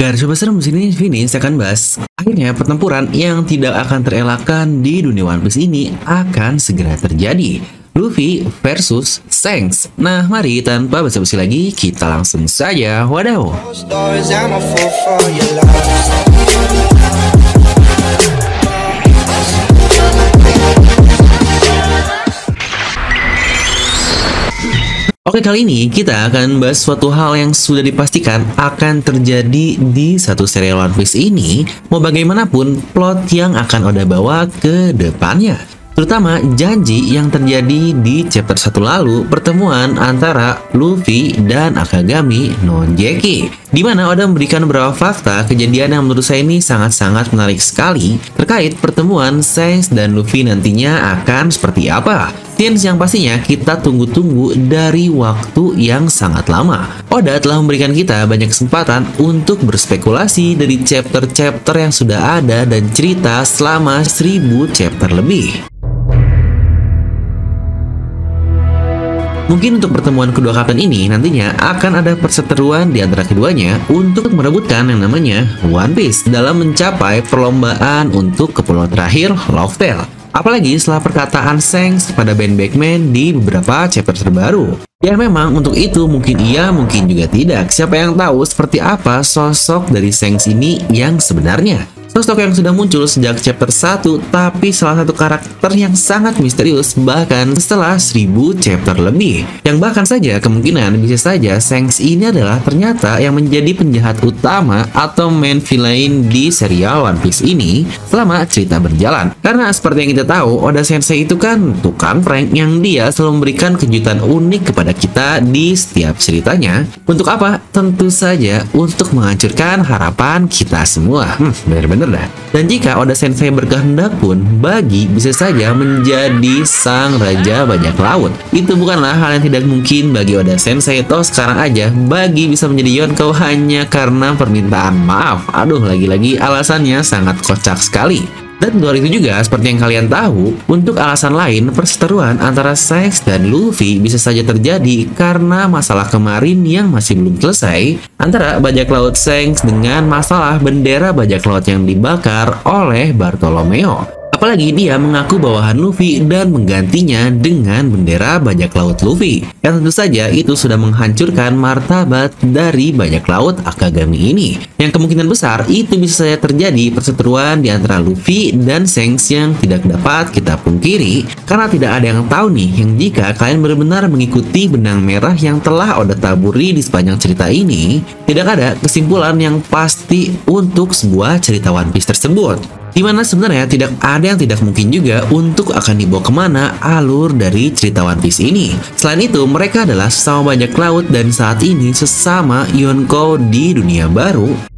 Garis besar sini Vini saya akan bahas Akhirnya pertempuran yang tidak akan terelakkan di dunia One Piece ini akan segera terjadi. Luffy versus Shanks. Nah mari tanpa basa-basi lagi kita langsung saja. Wadaw Oke kali ini kita akan bahas suatu hal yang sudah dipastikan akan terjadi di satu serial One Piece ini Mau bagaimanapun plot yang akan Oda bawa ke depannya. Terutama janji yang terjadi di chapter 1 lalu pertemuan antara Luffy dan Akagami non Jeki di mana Oda memberikan beberapa fakta kejadian yang menurut saya ini sangat-sangat menarik sekali terkait pertemuan Shanks dan Luffy nantinya akan seperti apa. Scenes yang pastinya kita tunggu-tunggu dari waktu yang sangat lama. Oda telah memberikan kita banyak kesempatan untuk berspekulasi dari chapter-chapter yang sudah ada dan cerita selama 1000 chapter lebih. Mungkin untuk pertemuan kedua kapten ini nantinya akan ada perseteruan di antara keduanya untuk merebutkan yang namanya One Piece dalam mencapai perlombaan untuk kepulauan terakhir Love Tale. Apalagi setelah perkataan Shanks pada Ben Beckman di beberapa chapter terbaru. Ya memang untuk itu mungkin iya, mungkin juga tidak. Siapa yang tahu seperti apa sosok dari Shanks ini yang sebenarnya? Sosok yang sudah muncul sejak chapter 1, tapi salah satu karakter yang sangat misterius bahkan setelah 1000 chapter lebih. Yang bahkan saja kemungkinan bisa saja Shanks ini adalah ternyata yang menjadi penjahat utama atau main villain di serial One Piece ini selama cerita berjalan. Karena seperti yang kita tahu, Oda Sensei itu kan tukang prank yang dia selalu memberikan kejutan unik kepada kita di setiap ceritanya. Untuk apa? Tentu saja untuk menghancurkan harapan kita semua. Hmm, benar-benar Dan jika Oda Sensei berkehendak pun, Bagi bisa saja menjadi sang raja bajak laut. Itu bukanlah hal yang tidak mungkin bagi Oda Sensei. Toh sekarang aja, Bagi bisa menjadi Yonko hanya karena permintaan maaf. Aduh, lagi-lagi alasannya sangat kocak sekali. Dan luar itu juga, seperti yang kalian tahu, untuk alasan lain, perseteruan antara Shanks dan Luffy bisa saja terjadi karena masalah kemarin yang masih belum selesai antara bajak laut Shanks dengan masalah bendera bajak laut yang dibakar oleh Bartolomeo. Apalagi dia mengaku bawahan Luffy dan menggantinya dengan bendera bajak laut Luffy. Yang tentu saja itu sudah menghancurkan martabat dari bajak laut Akagami ini. Yang kemungkinan besar itu bisa saja terjadi perseteruan di antara Luffy dan Shanks yang tidak dapat kita pungkiri. Karena tidak ada yang tahu nih yang jika kalian benar-benar mengikuti benang merah yang telah Oda taburi di sepanjang cerita ini, tidak ada kesimpulan yang pasti untuk sebuah cerita One Piece tersebut. Di mana sebenarnya tidak ada yang tidak mungkin juga untuk akan dibawa ke mana alur dari cerita One Piece ini. Selain itu, mereka adalah sesama banyak laut dan saat ini sesama Yonko di dunia baru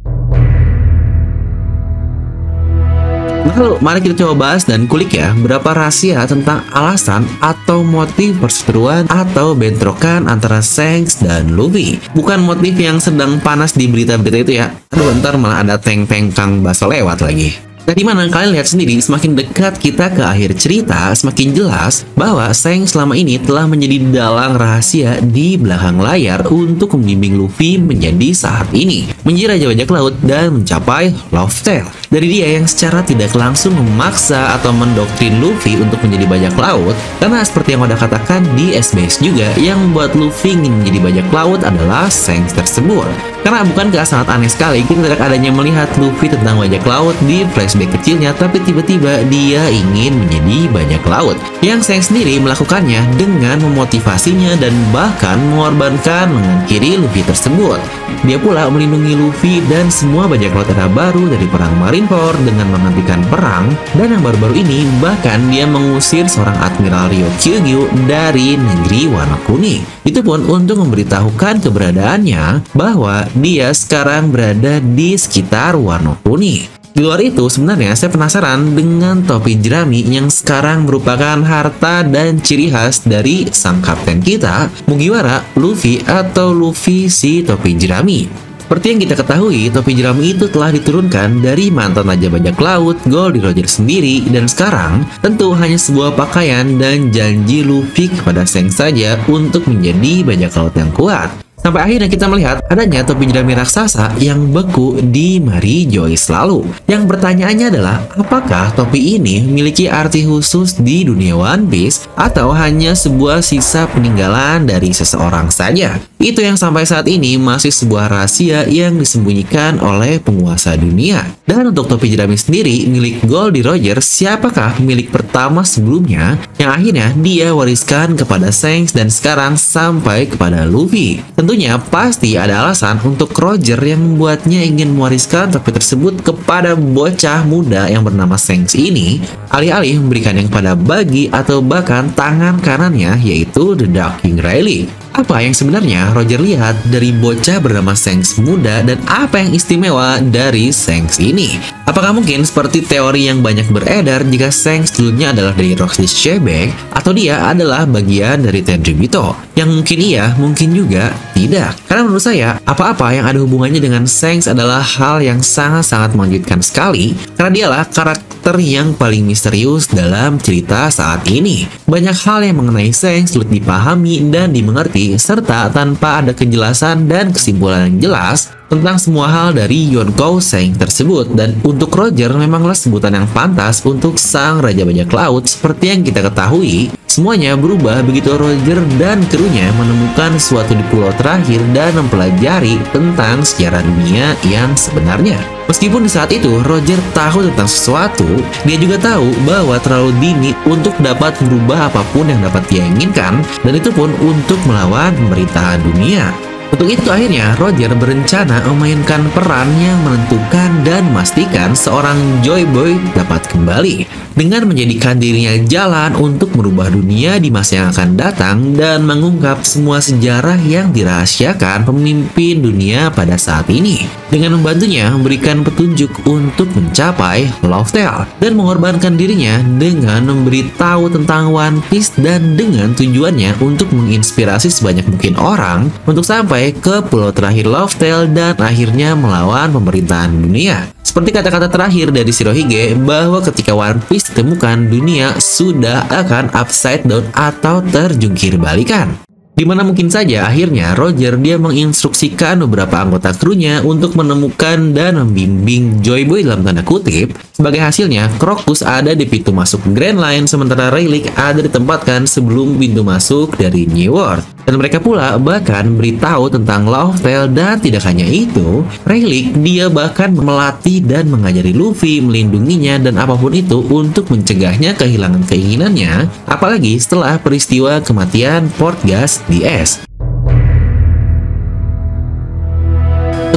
Lalu mari kita coba bahas dan kulik ya berapa rahasia tentang alasan atau motif perseteruan atau bentrokan antara Shanks dan Luffy. Bukan motif yang sedang panas di berita-berita itu ya. Aduh bentar malah ada tank-tank kang baso lewat lagi. Nah, di mana kalian lihat sendiri, semakin dekat kita ke akhir cerita, semakin jelas bahwa Seng selama ini telah menjadi dalang rahasia di belakang layar untuk membimbing Luffy menjadi saat ini, menjadi Raja Bajak Laut dan mencapai Love Tale. Dari dia yang secara tidak langsung memaksa atau mendoktrin Luffy untuk menjadi bajak laut, karena seperti yang udah katakan di SBS juga, yang membuat Luffy ingin menjadi bajak laut adalah Seng tersebut. Karena bukankah sangat aneh sekali kita tidak adanya melihat Luffy tentang bajak laut di flashback kecilnya tapi tiba-tiba dia ingin menjadi bajak laut. Yang Seng sendiri melakukannya dengan memotivasinya dan bahkan mengorbankan lengan kiri Luffy tersebut. Dia pula melindungi Luffy dan semua bajak laut era baru dari perang Marineford dengan menghentikan perang dan yang baru-baru ini bahkan dia mengusir seorang Admiral Ryo Kyugyu dari negeri warna kuning. Itu pun untuk memberitahukan keberadaannya bahwa dia sekarang berada di sekitar Warna Kuning. Di luar itu, sebenarnya saya penasaran dengan topi jerami yang sekarang merupakan harta dan ciri khas dari sang kapten kita, Mugiwara, Luffy, atau Luffy si topi jerami. Seperti yang kita ketahui, topi jerami itu telah diturunkan dari mantan Raja Bajak Laut, Goldie Roger sendiri, dan sekarang tentu hanya sebuah pakaian dan janji Luffy kepada Seng saja untuk menjadi bajak laut yang kuat. Sampai akhirnya kita melihat adanya topi jerami raksasa yang beku di Mary Joyce lalu. Yang pertanyaannya adalah, apakah topi ini memiliki arti khusus di dunia One Piece atau hanya sebuah sisa peninggalan dari seseorang saja? Itu yang sampai saat ini masih sebuah rahasia yang disembunyikan oleh penguasa dunia. Dan untuk topi jerami sendiri milik Goldie Roger, siapakah pemilik pertama sebelumnya yang akhirnya dia wariskan kepada Shanks dan sekarang sampai kepada Luffy? Tentu Tentunya pasti ada alasan untuk Roger yang membuatnya ingin mewariskan topi tersebut kepada bocah muda yang bernama Shanks ini, alih-alih memberikannya kepada Bagi atau bahkan tangan kanannya yaitu The Dark King Riley. Apa yang sebenarnya Roger lihat dari bocah bernama Shanks muda dan apa yang istimewa dari Shanks ini? Apakah mungkin seperti teori yang banyak beredar jika Shanks dulunya adalah dari Roxy Shebek atau dia adalah bagian dari Tenryubito? Yang mungkin iya, mungkin juga tidak. Karena menurut saya, apa-apa yang ada hubungannya dengan Shanks adalah hal yang sangat-sangat mengejutkan sekali karena dialah karakter yang paling misterius dalam cerita saat ini. Banyak hal yang mengenai Shanks sulit dipahami dan dimengerti serta tanpa ada kejelasan dan kesimpulan yang jelas tentang semua hal dari Yonkou Seng tersebut dan untuk Roger memanglah sebutan yang pantas untuk sang Raja Bajak Laut seperti yang kita ketahui Semuanya berubah begitu Roger dan krunya menemukan suatu di pulau terakhir dan mempelajari tentang sejarah dunia yang sebenarnya. Meskipun di saat itu Roger tahu tentang sesuatu, dia juga tahu bahwa terlalu dini untuk dapat merubah apa pun yang dapat dia inginkan, dan itu pun untuk melawan pemerintahan dunia. Untuk itu akhirnya Roger berencana memainkan peran yang menentukan dan memastikan seorang Joy Boy dapat kembali dengan menjadikan dirinya jalan untuk merubah dunia di masa yang akan datang dan mengungkap semua sejarah yang dirahasiakan pemimpin dunia pada saat ini. Dengan membantunya memberikan petunjuk untuk mencapai Love Tale dan mengorbankan dirinya dengan memberitahu tentang One Piece dan dengan tujuannya untuk menginspirasi sebanyak mungkin orang untuk sampai sampai ke pulau terakhir Love Tale dan akhirnya melawan pemerintahan dunia. Seperti kata-kata terakhir dari Shirohige bahwa ketika One Piece ditemukan, dunia sudah akan upside down atau terjungkir balikan. Di mana mungkin saja akhirnya Roger dia menginstruksikan beberapa anggota krunya untuk menemukan dan membimbing Joy Boy dalam tanda kutip. Sebagai hasilnya, Crocus ada di pintu masuk Grand Line sementara Rayleigh ada ditempatkan sebelum pintu masuk dari New World. Dan mereka pula bahkan beritahu tentang Love Tale dan tidak hanya itu, Rayleigh dia bahkan melatih dan mengajari Luffy melindunginya dan apa pun itu untuk mencegahnya kehilangan keinginannya, apalagi setelah peristiwa kematian Portgas di es.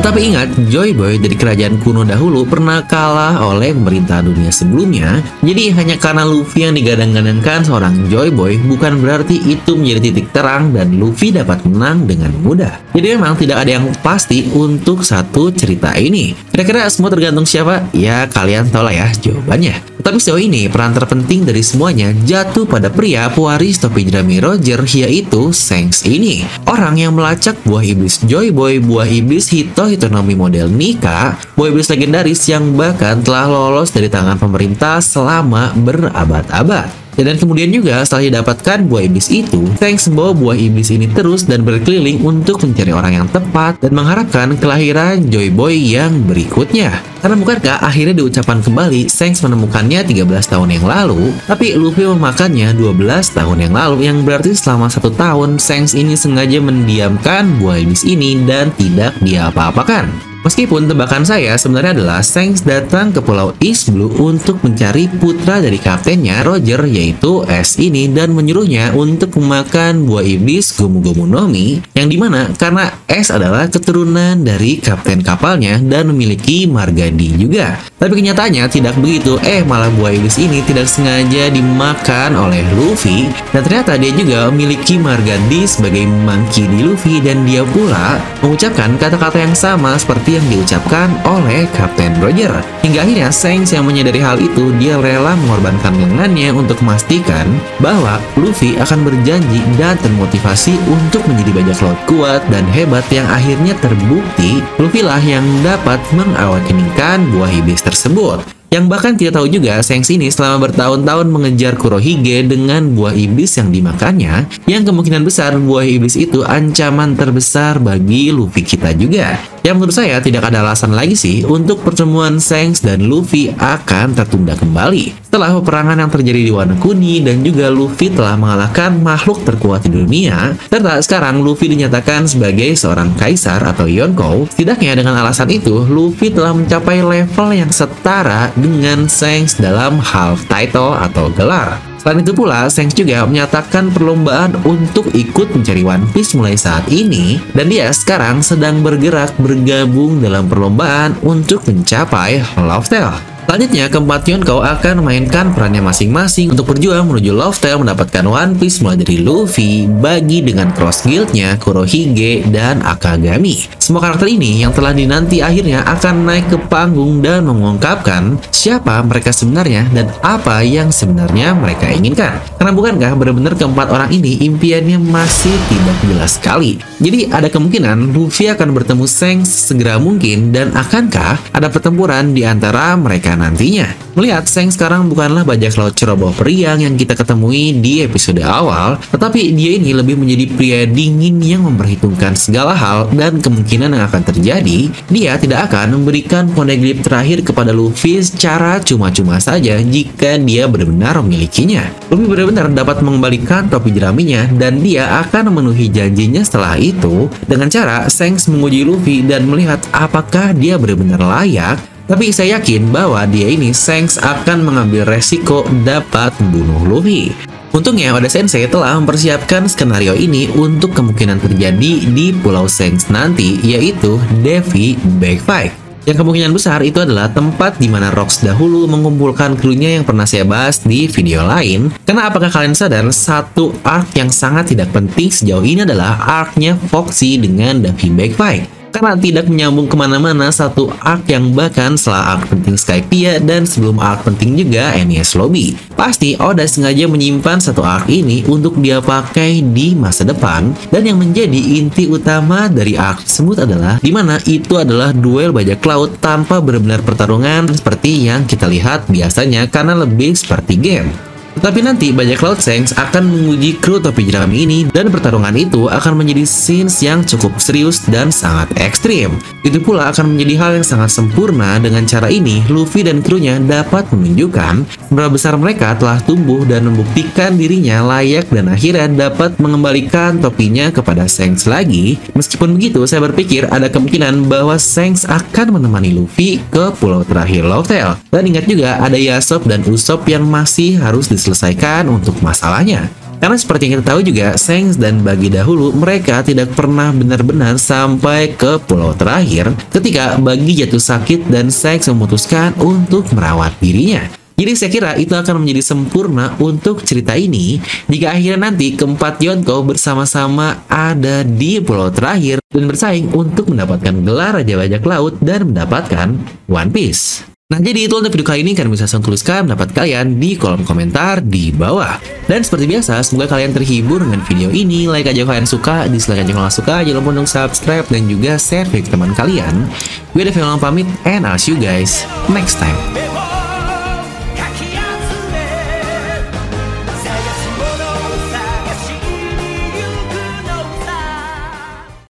Tetapi ingat, Joy Boy dari kerajaan kuno dahulu pernah kalah oleh pemerintah dunia sebelumnya. Jadi hanya karena Luffy yang digadang-gadangkan seorang Joy Boy bukan berarti itu menjadi titik terang dan Luffy dapat menang dengan mudah. Jadi memang tidak ada yang pasti untuk satu cerita ini. Kira-kira semua tergantung siapa? Ya kalian tahu lah ya jawabannya. Tapi sejauh ini, peran terpenting dari semuanya jatuh pada pria pewaris topi jerami Roger yaitu Shanks ini. Orang yang melacak buah iblis Joy Boy, buah iblis Hito Hitonomi model Nika, iblis legendaris yang bahkan telah lolos dari tangan pemerintah selama berabad-abad. Ya, dan kemudian juga setelah didapatkan buah iblis itu, Thanks membawa buah iblis ini terus dan berkeliling untuk mencari orang yang tepat dan mengharapkan kelahiran Joy Boy yang berikutnya. Karena bukankah akhirnya diucapkan kembali Shanks menemukannya 13 tahun yang lalu, tapi Luffy memakannya 12 tahun yang lalu yang berarti selama satu tahun Shanks ini sengaja mendiamkan buah iblis ini dan tidak dia apa-apakan. Meskipun tebakan saya sebenarnya adalah Shanks datang ke Pulau East Blue untuk mencari putra dari kaptennya Roger yaitu S ini dan menyuruhnya untuk memakan buah iblis Gomu Gomu Nomi yang di mana karena S adalah keturunan dari kapten kapalnya dan memiliki Margandi juga. Tapi kenyataannya tidak begitu, eh malah buah iblis ini tidak sengaja dimakan oleh Luffy dan ternyata dia juga memiliki Margandi sebagai monkey di Luffy dan dia pula mengucapkan kata-kata yang sama seperti yang diucapkan oleh Kapten Roger. Hingga akhirnya Shanks yang menyadari hal itu, dia rela mengorbankan lengannya untuk memastikan bahwa Luffy akan berjanji dan termotivasi untuk menjadi bajak laut kuat dan hebat yang akhirnya terbukti Luffy lah yang dapat mengawakeningkan buah iblis tersebut. Yang bahkan tidak tahu juga, Shanks ini selama bertahun-tahun mengejar Kurohige dengan buah iblis yang dimakannya, yang kemungkinan besar buah iblis itu ancaman terbesar bagi Luffy kita juga. Yang menurut saya tidak ada alasan lagi sih untuk pertemuan Shanks dan Luffy akan tertunda kembali. Setelah peperangan yang terjadi di Wano Kuni dan juga Luffy telah mengalahkan makhluk terkuat di dunia, serta sekarang Luffy dinyatakan sebagai seorang kaisar atau Yonkou, setidaknya dengan alasan itu, Luffy telah mencapai level yang setara dengan Shanks dalam half title atau gelar. Selain itu pula, Shanks juga menyatakan perlombaan untuk ikut mencari One Piece mulai saat ini, dan dia sekarang sedang bergerak bergabung dalam perlombaan untuk mencapai Love Tale. Selanjutnya, keempat Yonkou akan memainkan perannya masing-masing untuk berjuang menuju Love Tale mendapatkan One Piece mulai dari Luffy, Bagi dengan Cross Guild-nya, Kurohige, dan Akagami. Semua karakter ini yang telah dinanti akhirnya akan naik ke panggung dan mengungkapkan siapa mereka sebenarnya dan apa yang sebenarnya mereka inginkan. Karena bukankah benar-benar keempat orang ini impiannya masih tidak jelas sekali. Jadi ada kemungkinan Luffy akan bertemu Shanks segera mungkin dan akankah ada pertempuran di antara mereka nantinya. Melihat Seng sekarang bukanlah bajak laut ceroboh periang yang kita ketemui di episode awal, tetapi dia ini lebih menjadi pria dingin yang memperhitungkan segala hal dan kemungkinan yang akan terjadi. Dia tidak akan memberikan poneglyph terakhir kepada Luffy secara cuma-cuma saja jika dia benar-benar memilikinya. Luffy benar-benar dapat mengembalikan topi jeraminya dan dia akan memenuhi janjinya setelah itu dengan cara Sengs menguji Luffy dan melihat apakah dia benar-benar layak tapi saya yakin bahwa dia ini Shanks akan mengambil resiko dapat membunuh Luffy. Untungnya Oda Sensei telah mempersiapkan skenario ini untuk kemungkinan terjadi di Pulau Shanks nanti, yaitu Devi Backfight. Yang kemungkinan besar itu adalah tempat di mana Rox dahulu mengumpulkan krunya yang pernah saya bahas di video lain. Karena apakah kalian sadar, satu arc yang sangat tidak penting sejauh ini adalah arc-nya Foxy dengan Davy Backfight karena tidak menyambung ke mana-mana satu arc yang bahkan setelah arc penting Skypiea dan sebelum arc penting juga NES Lobby. Pasti Oda sengaja menyimpan satu arc ini untuk dia pakai di masa depan dan yang menjadi inti utama dari arc tersebut adalah di mana itu adalah duel bajak laut tanpa benar-benar pertarungan seperti yang kita lihat biasanya karena lebih seperti game. Tetapi nanti banyak Cloud Shanks akan menguji kru topi jerami ini dan pertarungan itu akan menjadi scenes yang cukup serius dan sangat ekstrim. Itu pula akan menjadi hal yang sangat sempurna dengan cara ini Luffy dan krunya dapat menunjukkan seberapa besar mereka telah tumbuh dan membuktikan dirinya layak dan akhirnya dapat mengembalikan topinya kepada Shanks lagi. Meskipun begitu, saya berpikir ada kemungkinan bahwa Shanks akan menemani Luffy ke pulau terakhir Love. Dan ingat juga ada Yasop dan Usopp yang masih harus dis diselesaikan untuk masalahnya. Karena seperti yang kita tahu juga, Sengs dan Bagi dahulu mereka tidak pernah benar-benar sampai ke pulau terakhir ketika Bagi jatuh sakit dan Sengs memutuskan untuk merawat dirinya. Jadi saya kira itu akan menjadi sempurna untuk cerita ini jika akhirnya nanti keempat Yonko bersama-sama ada di pulau terakhir dan bersaing untuk mendapatkan gelar Raja Bajak Laut dan mendapatkan One Piece. Nah jadi itu untuk video kali ini kalian bisa langsung tuliskan pendapat kalian di kolom komentar di bawah. Dan seperti biasa, semoga kalian terhibur dengan video ini. Like aja kalian suka, dislike aja kalau suka. Jangan lupa untuk subscribe dan juga share ke teman kalian. Gue Devi pamit, and I'll see you guys next time.